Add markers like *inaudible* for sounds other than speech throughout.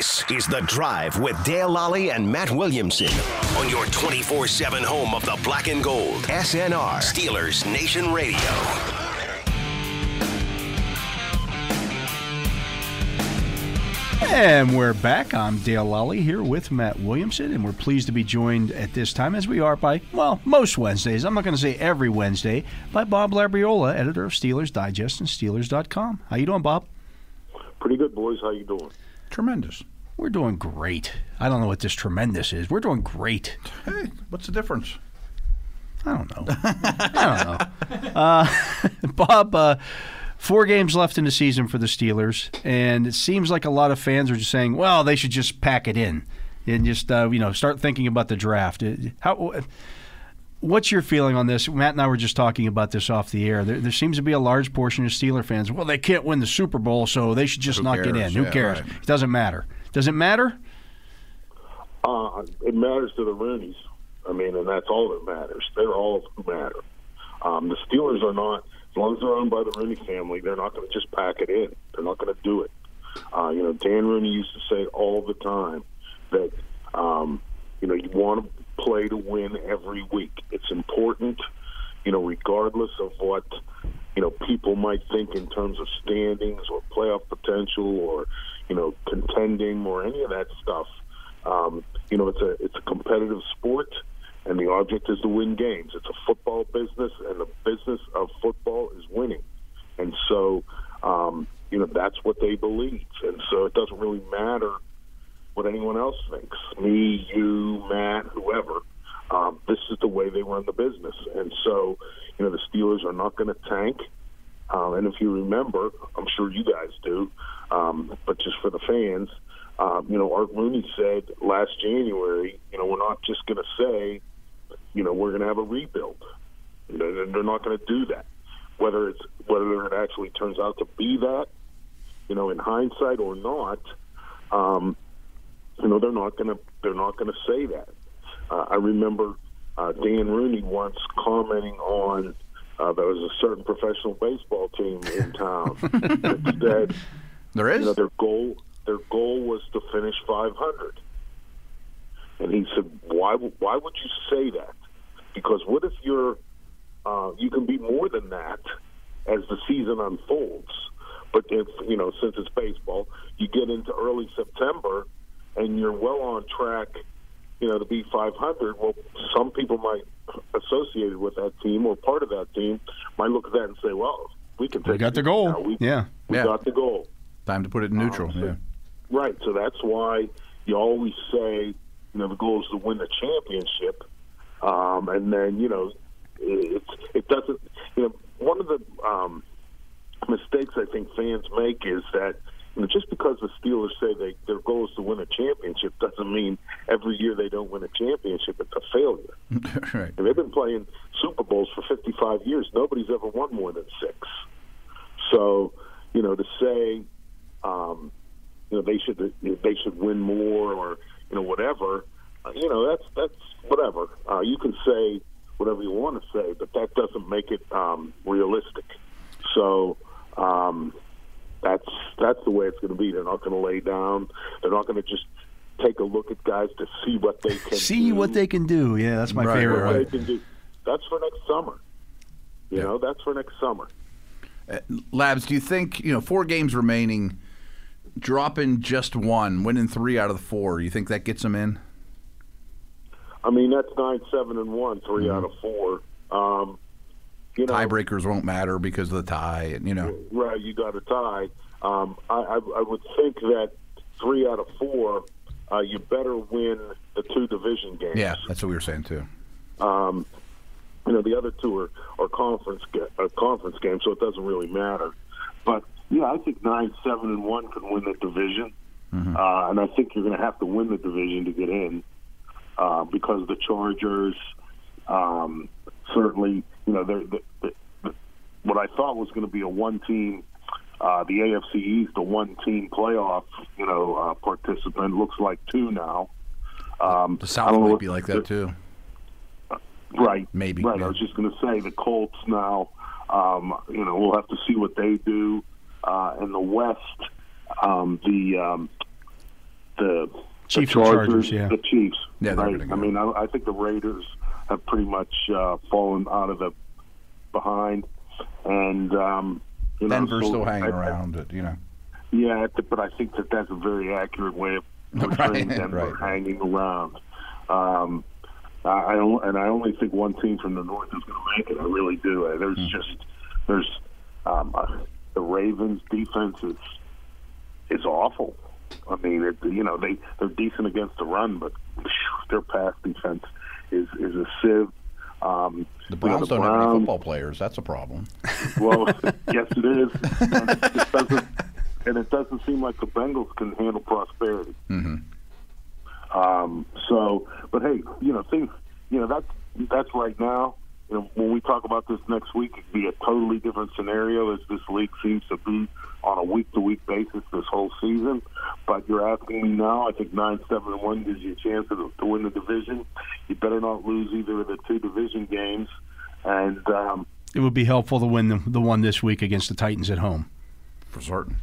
This is The Drive with Dale Lolley and Matt Williamson on your 24 7 home of the black and gold. SNR, Steelers Nation Radio. And we're back. I'm Dale Lolley here with Matt Williamson, and we're pleased to be joined at this time, as we are by, well, most Wednesdays. I'm not going to say every Wednesday, by Bob Labriola, editor of Steelers Digest and Steelers.com. How you doing, Bob? Pretty good, boys. How you doing? Tremendous. We're doing great. I don't know what this tremendous is. We're doing great. Hey, what's the difference? I don't know. I don't know. Uh, *laughs* Bob, uh, four games left in the season for the Steelers, and it seems like a lot of fans are just saying, "Well, they should just pack it in and just uh, you know start thinking about the draft." It- How? What's your feeling on this? Matt and I were just talking about this off the air. There, there seems to be a large portion of Steeler fans. Well, they can't win the Super Bowl, so they should just Who not get in. Who Yeah, cares? right. It doesn't matter. Does it matter? Uh, it matters to the Rooneys. I mean, and that's all that matters. They're all who matter. Um, the Steelers are not, as long as they're owned by the Rooney family, they're not going to just pack it in. They're not going to do it. Uh, you know, Dan Rooney used to say all the time that, um, you know, you want to play to win every week. It's important, you know, regardless of what, you know, people might think in terms of standings or playoff potential or, you know, contending or any of that stuff. Um, you know, it's a it's a competitive sport, and the object is to win games. It's a football business, and the business of football is winning. And so, um, you know, that's what they believe. And so, it doesn't really matter what anyone else thinks. Me, you, Matt, whoever. Um, this is the way they run the business. And so, you know, the Steelers are not going to tank. Um, and if you remember, I'm sure you guys do, um, but just for the fans, um, you know, Art Rooney said last January, you know, we're not just going to say, you know, we're going to have a rebuild. They're not going to do that. Whether it's whether it actually turns out to be that, you know, in hindsight or not, um, you know, they're not going to they're not going to say that. Uh, I remember uh, Dan Rooney once commenting on uh, there was a certain professional baseball team in *laughs* town that said There is. you know their goal their goal was to finish 500 and he said why why would you say that because what if you're uh, you can be more than that as the season unfolds but if you know since it's baseball you get into early September and you're well on track you know to be 500 well some people might associated with that team or part of that team might look at that and say well we can take We got the goal. now. we, Yeah. we Yeah. got the goal Time to put it in neutral. so- yeah. Right. So that's why you always say, you know, the goal is to win the championship, um, and then you know, it, it's it doesn't. You know, one of the um, mistakes I think fans make is that. Just because the Steelers say they, their goal is to win a championship doesn't mean every year they don't win a championship it's a failure. *laughs* right. And they've been playing Super Bowls for 55 years. Nobody's ever won more than six. So, you know, to say, um, you know, they should they should win more or you know whatever, uh, you know, that's that's whatever. Uh, you can say whatever you want to say, but that doesn't make it um, realistic. So. Um, that's that's the way it's going to be. They're not going to lay down. They're not going to just take a look at guys to see what they can See do what they can do. Yeah, that's my Right, favorite right, they can do. That's for next summer. You Yeah. know, that's for next summer. Uh, Labs, do you think you know four games remaining, dropping just one, winning three out of the four? You think that gets them in? I mean, that's nine, seven, and one, 3 Mm-hmm. out of four. Um, you know, Tiebreakers won't matter because of the tie, and you know. right? You got a tie. Um, I, I, would think that three out of four, uh, you better win the two division games. Yeah, that's what we were saying too. Um, you know, the other two are, are conference ga- uh, conference games, so it doesn't really matter. But yeah, I think nine, seven, and one can win the division, uh, and I think you're going to have to win the division to get in uh, because the Chargers um, certainly, you know, they're, the the what I thought was going to be a one-team. Uh, the AFC East, a one-team playoff, you know, uh, participant looks like two now. Um, The I South might be like the- that too. Right. Maybe, Right. yeah. I was just going to say the Colts now. Um, you know, we'll have to see what they do. Uh, in the West, um, the um, the Chiefs the Chargers, Chargers, yeah. the Chiefs. Yeah, they're right? gonna go. I mean, I, I think the Raiders have pretty much uh, fallen out of the behind, and um, you know, Denver's so still hanging I- I- around, but, you know. yeah, but I think that that's a very accurate way of *laughs* portraying Right, Denver right. hanging around. Um, I I don't, and I only think one team from the north is going to make it. I really do. Uh, There's Hmm. just there's um, uh, the Ravens' defense is is awful. I mean, it, you know they they're decent against the run, but *laughs* their pass defense is is a sieve. Um, The you know, Browns the don't have any football players. That's a problem. *laughs* well, yes, it is. And *laughs* it doesn't, and it doesn't seem like the Bengals can handle prosperity. Um, so, but hey, you know, things, you know, that's that's right now. You know, when we talk about this next week, it'd be a totally different scenario as this league seems to be on a week to week basis this whole season. But you're asking me now. I think nine seven and one gives you a chance to, to win the division. You better not lose either of the two division games. And um, It would be helpful to win the, the one this week against the Titans at home. For certain.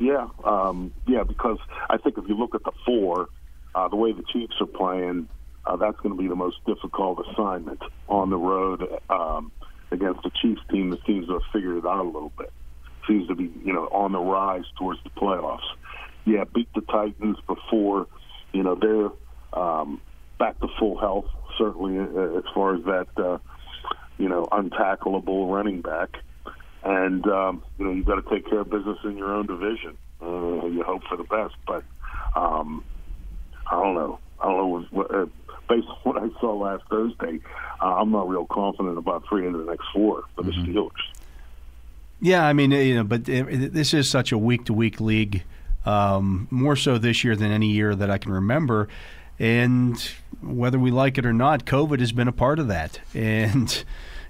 Yeah, um, yeah, because I think if you look at the four, uh, the way the Chiefs are playing, uh, that's going to be the most difficult assignment on the road um, against the Chiefs team that seems to have figured it out a little bit. Seems to be, you know, on the rise towards the playoffs. Yeah, beat the Titans before, you know, they're um, back to full health. Certainly, uh, as far as that, uh, you know, untackleable running back and um, you know you've got to take care of business in your own division. Uh, you hope for the best, but um, I don't know. I don't know. What, uh, based on what I saw last Thursday, uh, I'm not real confident about three of the next four for the Steelers. Yeah, I mean, you know, but this is such a week to week league, um, more so this year than any year that I can remember. And whether we like it or not, COVID has been a part of that. *laughs* And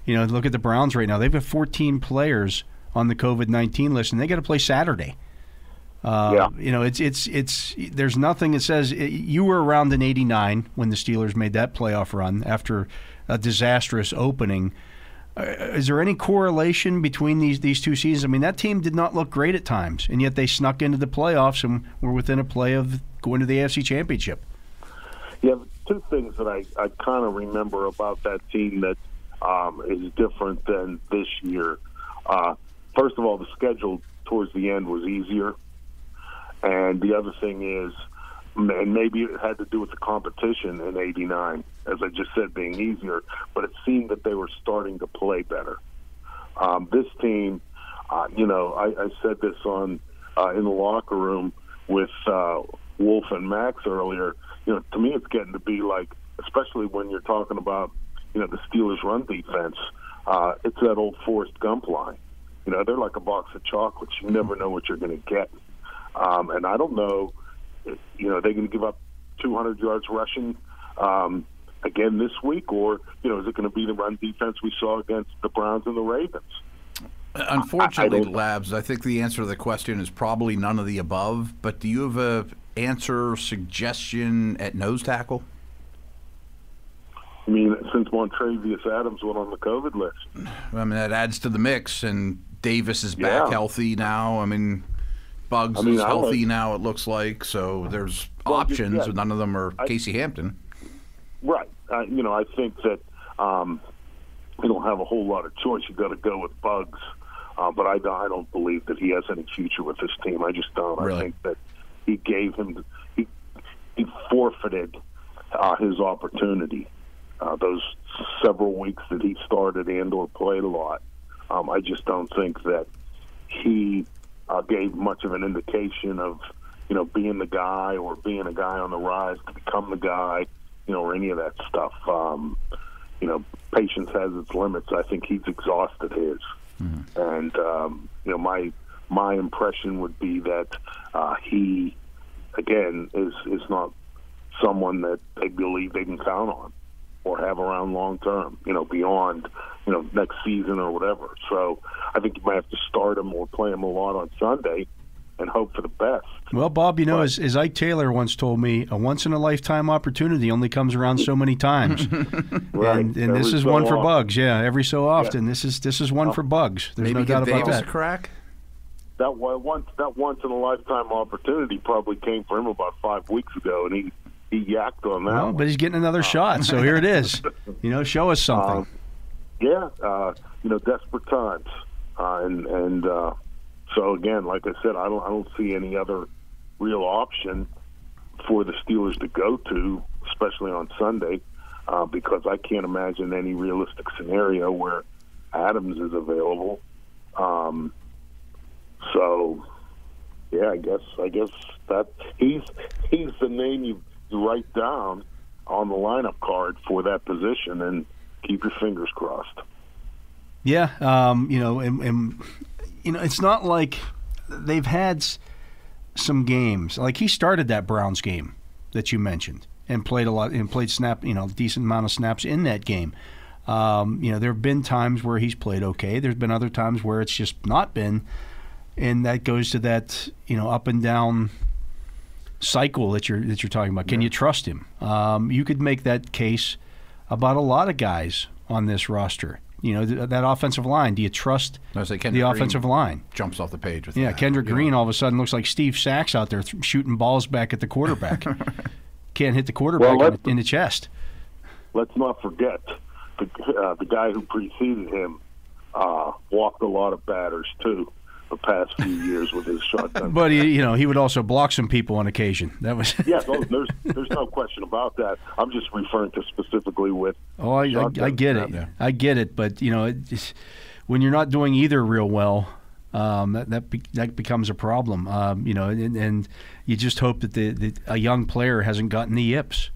you know, look at the Browns right now; they've got 14 players on the COVID 19 list, and they got to play Saturday. Uh, Yeah. You know, it's it's it's there's nothing that says you were around in '89 when the Steelers made that playoff run after a disastrous opening. Uh, is there any correlation between these these two seasons? I mean, that team did not look great at times, and yet they snuck into the playoffs and were within a play of going to the AFC Championship. Yeah, two things that I, I kind of remember about that team that um, is different than this year. Uh, first of all, the schedule towards the end was easier. And the other thing is, and maybe it had to do with the competition in 89, as I just said, being easier, but it seemed that they were starting to play better. Um, this team, uh, you know, I, I said this on uh, in the locker room with uh, Wolf and Max earlier. You know, to me, it's getting to be like, especially when you're talking about, you know, the Steelers' run defense. Uh, it's that old Forrest Gump line. You know, they're like a box of chocolates. You never know what you're going to get. Um, and I don't know, you know, are they going to give up 200 yards rushing um, again this week, or you know, is it going to be the run defense we saw against the Browns and the Ravens? Unfortunately, I Labs, I think the answer to the question is probably none of the above. But do you have a answer suggestion at nose tackle? I mean, since Montravius Adams went on the COVID list, I mean, that adds to the mix, and Davis is back Yeah. healthy now. I mean, Buggs I mean, is healthy like- now. It looks like so. There's Well, options, yeah. but none of them are I- Casey Hampton. right? Uh, you know, I think that um, you don't have a whole lot of choice. You've got to go with Buggs, uh, but I, don't- I don't believe that he has any future with this team. I just don't. Really? I think that he gave him he he forfeited uh, his opportunity. Uh, those several weeks that he started and or played a lot, um, I just don't think that he uh, gave much of an indication of you know being the guy or being a guy on the rise to become the guy, you know, or any of that stuff. Um, you know, patience has its limits. I think he's exhausted his, and um, you know, my my impression would be that uh, he again is is not someone that they believe they can count on or have around long term, you know, beyond, you know, next season or whatever. So I think you might have to start him or play him a lot on Sunday and hope for the best. Well, Bob, you know, as, as Ike Taylor once told me, a once in a lifetime opportunity only comes around so many times. *laughs* Right. And, and this is so one for often. Buggs. Yeah, every so often. This is this is one uh, for Buggs. There's Maybe no doubt give about Davis that. a crack. that wa- once that once in a lifetime opportunity probably came for him about five weeks ago, and he he yacked on that. One. but he's getting another shot, so here it is. *laughs* You know, show us something. Um, yeah, uh, you know, desperate times, uh, and and uh, so again, like I said, I don't I don't see any other real option for the Steelers to go to, especially on Sunday, uh, because I can't imagine any realistic scenario where Adams is available. Um, so, yeah, I guess I guess that he's he's the name you, write down on the lineup card for that position, and keep your fingers crossed. Yeah, um, you know, and, and you know, it's not like they've had some games. Like he started that Browns game that you mentioned and played a lot and played snap, you know, decent amount of snaps in that game. Um, you know, there have been times where he's played okay. There's been other times where it's just not been, and that goes to that you know up and down cycle that you're that you're talking about. Can you trust him? Um, you could make that case about a lot of guys on this roster. You know, th- that offensive line. Do you trust I was like, the Green offensive line? jumps off the page with Yeah, that. Kendrick You know, Green all of a sudden looks like Steve Sax out there th- shooting balls back at the quarterback. *laughs* Can't hit the quarterback Well, in, the, in the chest. Let's not forget the uh, the guy who preceded him uh, walked a lot of batters too the past few years with his shotgun. *laughs* But he, you know, he would also block some people on occasion. That was. *laughs* yeah. oh, there's there's no question about that. I'm just referring to specifically with. Oh, I, I, I get it. snap. I get it. But you know, it just, when you're not doing either real well, um, that that, be, that becomes a problem. Um, you know, and, and you just hope that the, the a young player hasn't gotten the yips.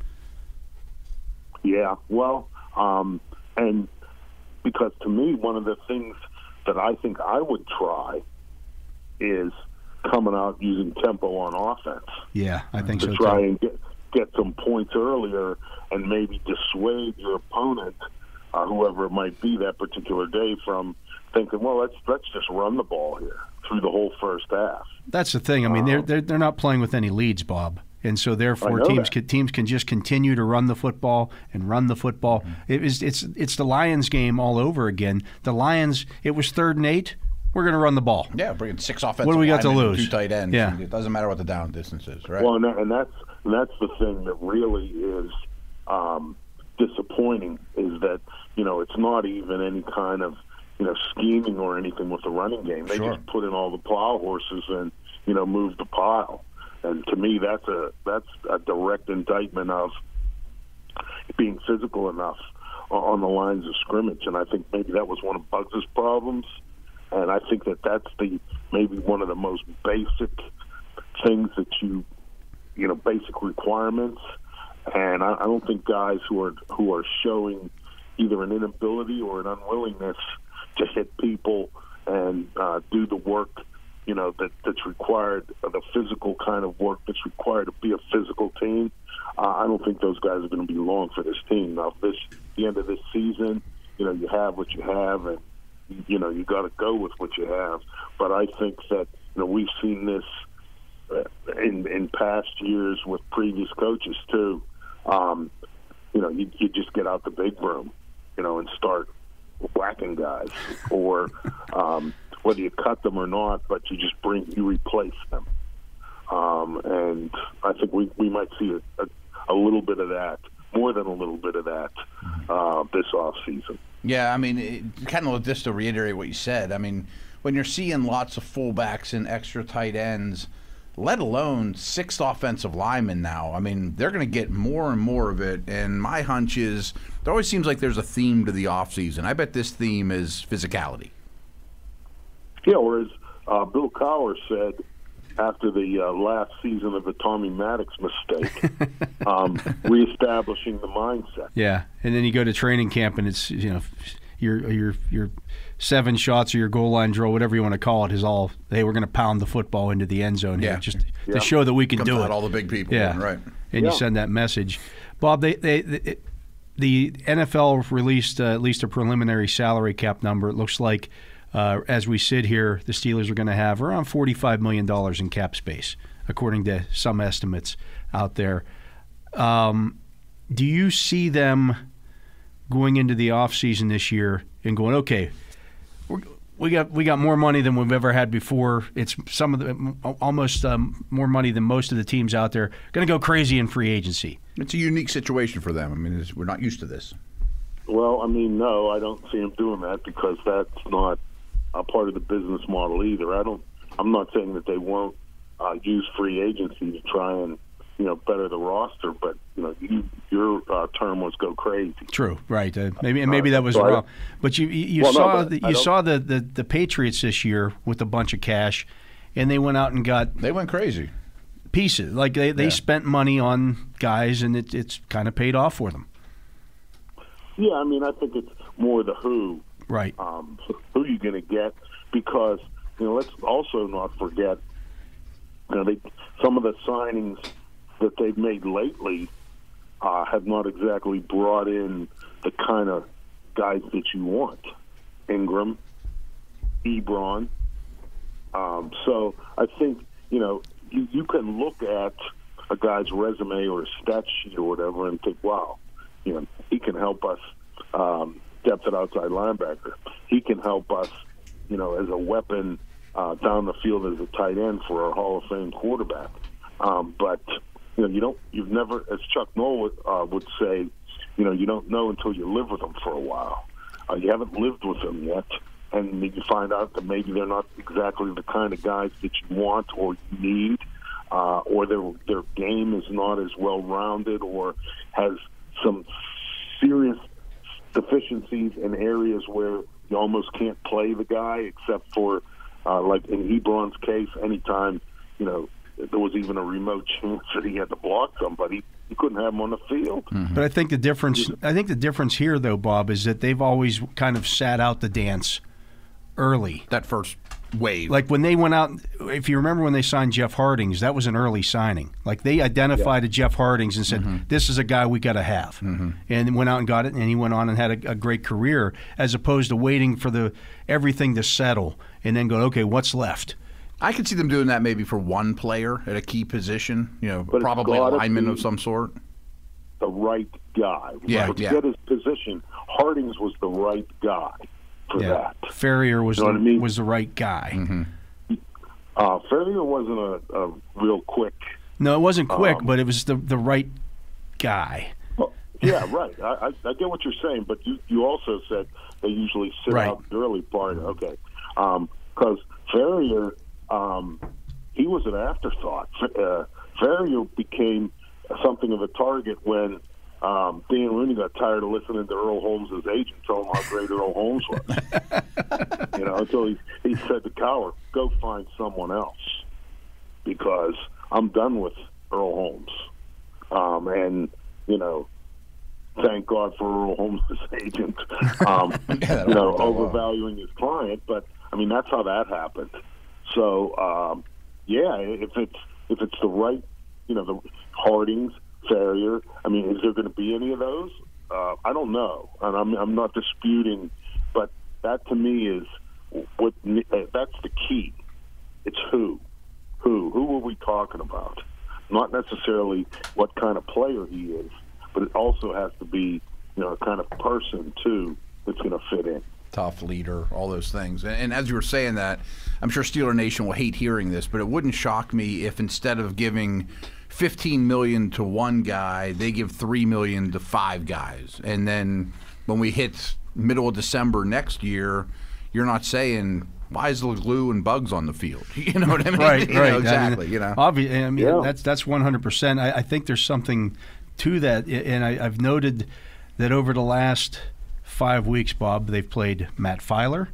Yeah, well, um, and because to me, one of the things that I think I would try is coming out using tempo on offense Yeah, I think to so try too. and get get some points earlier and maybe dissuade your opponent, uh, whoever it might be that particular day, from thinking, well, let's let's just run the ball here through the whole first half. That's the thing. I mean, they're, they're they're not playing with any leads, Bob, and so therefore teams can, teams can just continue to run the football and run the football. Mm-hmm. It was it's it's the Lions game all over again. The Lions. It was third and eight. We're going to run the ball. Yeah, bringing six offensive What do we got to linemen lose? Two tight ends. Yeah. It doesn't matter what the down distance is, right? Well, and, that, and that's and that's the thing that really is um, disappointing is that you know it's not even any kind of you know scheming or anything with the running game. They Sure. just put in all the plow horses and you know move the pile. And to me, that's a that's a direct indictment of being physical enough on the lines of scrimmage. And I think maybe that was one of Buggs' problems. And I think that that's the maybe one of the most basic things that you you know basic requirements. And I, I don't think guys who are who are showing either an inability or an unwillingness to hit people and uh, do the work you know that that's required, the physical kind of work that's required to be a physical team. Uh, I don't think those guys are going to be long for this team. Now, this the end of this season, you know, you have what you have, and you know you got to go with what you have. But I think that you know we've seen this uh, in in past years with previous coaches too. Um, you know, you, you just get out the big room, you know, and start whacking guys, or um, whether you cut them or not, but you just bring you replace them. Um, and I think we we might see a, a, a little bit of that, more than a little bit of that, uh, this off season. Yeah, I mean, it, kind of just to reiterate what you said. I mean, when you're seeing lots of fullbacks and extra tight ends, let alone six offensive linemen now, I mean, they're going to get more and more of it. And my hunch is there always seems like there's a theme to the offseason. I bet this theme is physicality. Yeah, or as uh, Bill Cowher said after the uh, last season of the Tommy Maddox mistake, *laughs* um, reestablishing the mindset. Yeah, and then you go to training camp and it's you know your your your seven shots or your goal line drill, whatever you want to call it, is all hey we're going to pound the football into the end zone here Yeah. just Yeah. to show that we can Comes do it. all the big people, yeah, right. And you send that message, Bob. They they. they the NFL released uh, at least a preliminary salary cap number. It looks like, uh, as we sit here, the Steelers are going to have around $45 million in cap space, according to some estimates out there. Um, do you see them going into the offseason this year and going, okay, we're, we got we got more money than we've ever had before. It's some of the almost um, more money than most of the teams out there. Going to go crazy in free agency. It's a unique situation for them. I mean, it's, we're not used to this. Well, I mean, no, I don't see them doing that because that's not a part of the business model either. I don't. I'm not saying that they won't uh, use free agency to try and you know better the roster, but you know you, your uh, term was go crazy. True, right? Uh, maybe and maybe that was So wrong. But you you, you Well, saw but the, you saw the, the the Patriots this year with a bunch of cash, and they went out and got They went crazy. pieces. Like they, they Yeah. spent money on guys, and it, it's kind of paid off for them. Yeah, I mean, I think it's more the who Right. um, who you going to get because you know let's also not forget you know they some of the signings that they've made lately uh, have not exactly brought in the kind of guys that you want Ingram, Ebron. Um, so I think you know you, you can look at a guy's resume or a stat sheet or whatever and think, wow, you know, he can help us um, depth at outside linebacker. He can help us, you know, as a weapon uh, down the field as a tight end for our Hall of Fame quarterback. Um, but you know, you don't, you've never, as Chuck Noll would, uh, would say, you know, you don't know until you live with them for a while. Uh, you haven't lived with them yet, and you find out that maybe they're not exactly the kind of guys that you want or you need, uh, or their their game is not as well rounded, or has some serious deficiencies in areas where you almost can't play the guy, except for uh, like in Ebron's case, anytime you know there was even a remote *laughs* chance that he had to block somebody, you couldn't have him on the field. But I think the difference I think the difference here though, Bob, is that they've always kind of sat out the dance early. That first wave. Like when they went out, if you remember when they signed Jeff Hartings, that was an early signing. Like they identified a Jeff Hartings and said, mm-hmm. "This is a guy we got to have," mm-hmm. and went out and got it, and he went on and had a, a great career, as opposed to waiting for the everything to settle and then go, "Okay, what's left?" I could see them doing that maybe for one player at a key position. You know, But probably a gotta lineman of some sort. the right guy. Yeah, Forget yeah. his position. Hartings was the right guy for that. Farrior was You know the, I mean? was the right guy. Uh, Farrior wasn't a, a real quick. No, it wasn't quick, Um, but it was the the right guy. Well, yeah, *laughs* right. I, I, I get what you're saying, but you, you also said they usually sit Right. out the early part. Okay, because Farrior, um, he was an afterthought. Uh, Farrior became something of a target when um, Dan Rooney got tired of listening to Earl Holmes' agent tell him how great Earl Holmes was. *laughs* you know, until he, he said to Cowher, "Go find someone else," because I'm done with Earl Holmes. Um, and you know, thank God for Earl Holmes' *laughs* agent. Um, *laughs* that you know, out well. overvaluing his client, but I mean that's how that happened. So um, yeah, if it's if it's the right, you know, the Hartings, I mean, is there going to be any of those? Uh, I don't know, and I'm I'm not disputing, but that to me is what uh, that's the key. It's who, who, who are we talking about? Not necessarily what kind of player he is, but it also has to be you know a kind of person too that's going to fit in. Tough leader, all those things. And, and as you were saying that, I'm sure Steeler Nation will hate hearing this, but it wouldn't shock me if instead of giving 15 million to one guy, they give 3 million to five guys. And then when we hit middle of December next year, you're not saying why is the glue and Buggs on the field? *laughs* You know what I mean? *laughs* right, *laughs* You know, exactly. I mean, you know. obviously, I mean, Yeah. that's that's one hundred percent. I think there's something to that, and I, I've noted that over the last five weeks, Bob, they've played Matt Feiler,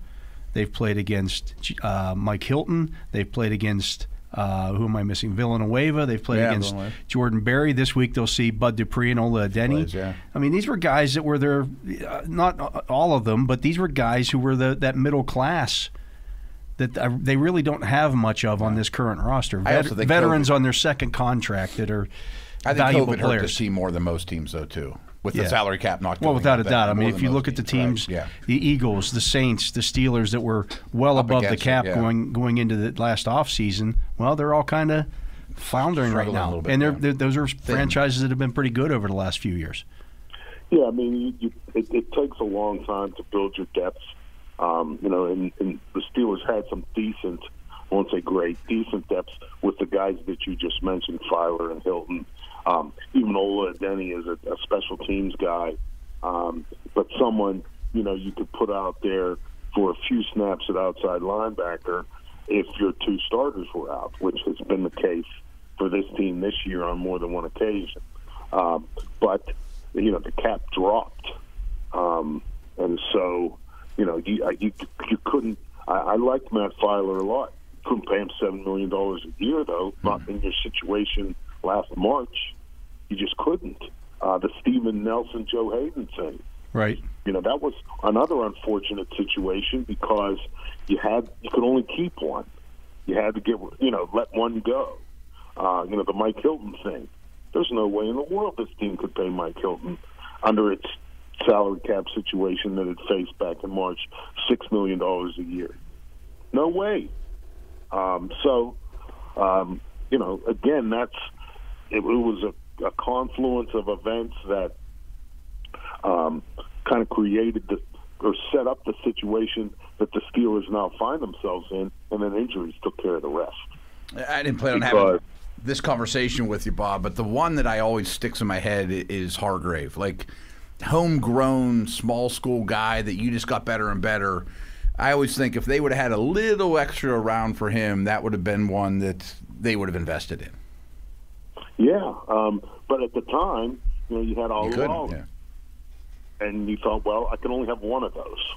they've played against uh, Mike Hilton, they've played against. Uh, who am I missing? Villanueva. They've played Yeah, against Villanueva. Jordan Berry. This week they'll see Bud Dupree and Ola yeah. I mean, these were guys that were there, uh, not all of them, but these were guys who were the that middle class that uh, they really don't have much of on this current roster. Vet- veterans COVID- on their second contract that are I think valuable COVID hurt players. this team more than most teams, though, too. With the salary cap not Well, without a up, doubt. I mean, if you most look at the teams, right, yeah. the Eagles, the Saints, the Steelers that were well Up above the against it, cap yeah. going going into the last offseason, well, they're all kind of floundering right Struggling a now. little bit, and they're, yeah. they're, those are franchises that have been pretty good over the last few years. Yeah, I mean, you, you, it, it takes a long time to build your depth Um, you know, and, and the Steelers had some decent, I won't say great, decent depths with the guys that you just mentioned, Feiler and Hilton. Um, even Ola Adeniyi is a, a special teams guy, um, but someone you know you could put out there for a few snaps at outside linebacker if your two starters were out, which has been the case for this team this year on more than one occasion. Um, but you know the cap dropped, um, and so you know you you, you couldn't. I, I liked Matt Feiler a lot. Couldn't pay him seven million dollars a year though. Not in your situation last March. You just couldn't. Uh, the Steven Nelson, Joe Haden thing. Right. You know that was another unfortunate situation because you had you could only keep one. You had to get you know let one go. Uh, you know the Mike Hilton thing. There's no way in the world this team could pay Mike Hilton under its salary cap situation that it faced back in March, six million dollars a year. No way. Um, so, um, you know, again, that's it, it was a, a confluence of events that um, kind of created the or set up the situation that the Steelers now find themselves in, and then injuries took care of the rest. I didn't plan on having this conversation with you, Bob, but the one that I always sticks in my head is Hargrave. Like homegrown small school guy that you just got better and better. I always think if they would have had a little extra around for him, that would have been one that they would have invested in. Yeah, um, but at the time, you know, you had all You couldn't, along, yeah. and you thought, well, I can only have one of those.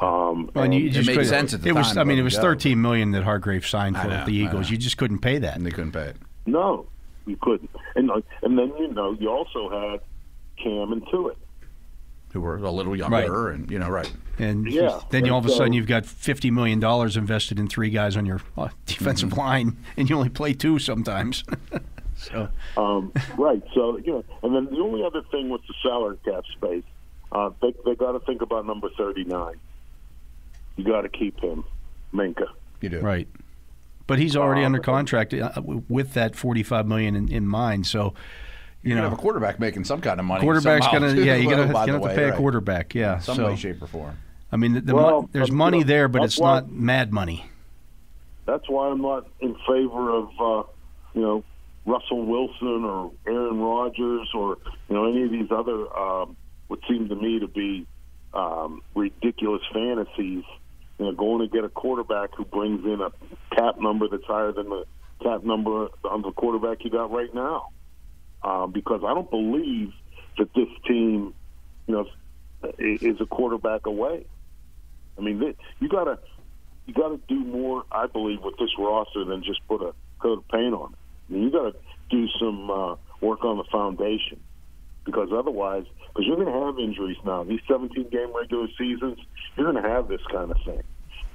Um, Well, and you and- just made sense at the it was. I mean, it was go. 13 million that Hargrave signed for know, the Eagles. You just couldn't pay that. And they couldn't pay it. No, you couldn't. And uh, and then you know you also had Cam and Tuitt. Who were a little younger and, you know, right. And Yeah, then you, all of a so- sudden you've got fifty million dollars invested in three guys on your uh, defensive Mm-hmm. line, and you only play two sometimes. *laughs* so Um, right. So you know, and then the only other thing with the salary cap space, uh, they they got to think about number thirty nine. You got to keep him, Minkah. You do. right, but he's already Um, under contract uh, with that forty-five million in, in mind. So you You know, have a quarterback making some kind of money. quarterback's gonna too, yeah, you gotta, *laughs* by you the have to way, pay a quarterback. Yeah, Some so way, shape, or form. I mean, the, the Well, mon- there's money know, there, but it's why- not mad money. That's why I'm not in favor of uh, you know Russell Wilson or Aaron Rodgers or you know any of these other um, what seem to me to be um, ridiculous fantasies. You know, going to get a quarterback who brings in a cap number that's higher than the cap number on the quarterback you got right now. Um, because I don't believe that this team, you know, is a quarterback away. I mean, you got to you got to do more, I believe, with this roster than just put a coat of paint on it. I mean, you got to do some uh, work on the foundation because otherwise, because you're going to have injuries now. These 17 game regular seasons, you're going to have this kind of thing,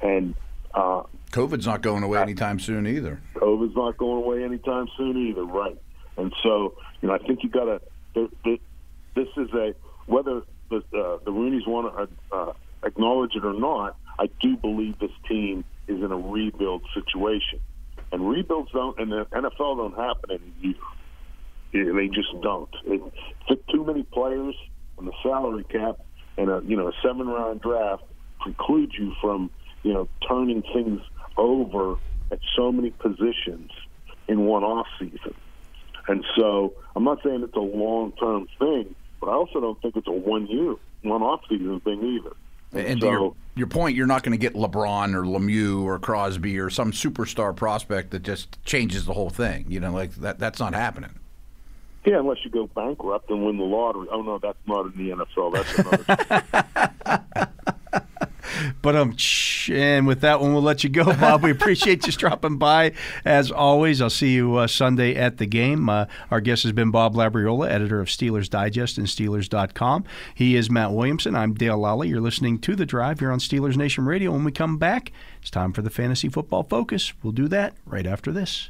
and uh, COVID's not going away anytime soon either. COVID's not going away anytime soon either, right? And so, you know, I think you got to. This is a whether the uh, the Rooney's want to uh, acknowledge it or not. I do believe this team is in a rebuild situation, and rebuilds don't in the NFL don't happen in a year. They just don't. It, fit too many players on the salary cap, and a you know a seven round draft precludes you from you know turning things over at so many positions in one off season. And so I'm not saying it's a long term thing, but I also don't think it's a one year, one off season thing either. And so, to your, your point, you're not going to get LeBron or Lemieux or Crosby or some superstar prospect that just changes the whole thing. You know, like that. That's not happening. yeah, unless you go bankrupt and win the lottery. Oh no, that's not in the NFL. That's another. *laughs* *laughs* But um, and with that one, we'll let you go, Bob. We appreciate you dropping by as always. I'll see you uh, Sunday at the game. Uh, our guest has been Bob Labriola, editor of Steelers Digest and Steelers.com. He is Matt Williamson. I'm Dale Lolley. You're listening to the Drive here on Steelers Nation Radio. When we come back, it's time for the fantasy football focus. We'll do that right after this.